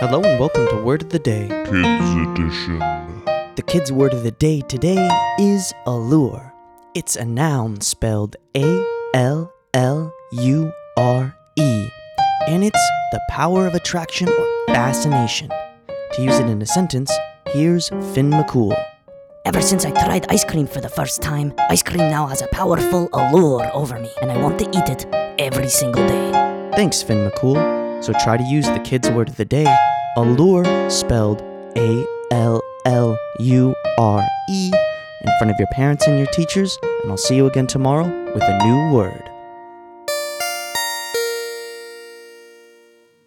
Hello and welcome to Word of the Day. Kids Edition. The kids' word of the day today is allure. It's a noun spelled A L L U R E, and it's the power of attraction or fascination. To use it in a sentence, here's Finn McCool. Ever since I tried ice cream for the first time, ice cream now has a powerful allure over me, and I want to eat it every single day. Thanks, Finn McCool. So try to use the kids' word of the day, allure, spelled A L L U R E, in front of your parents and your teachers, and I'll see you again tomorrow with a new word.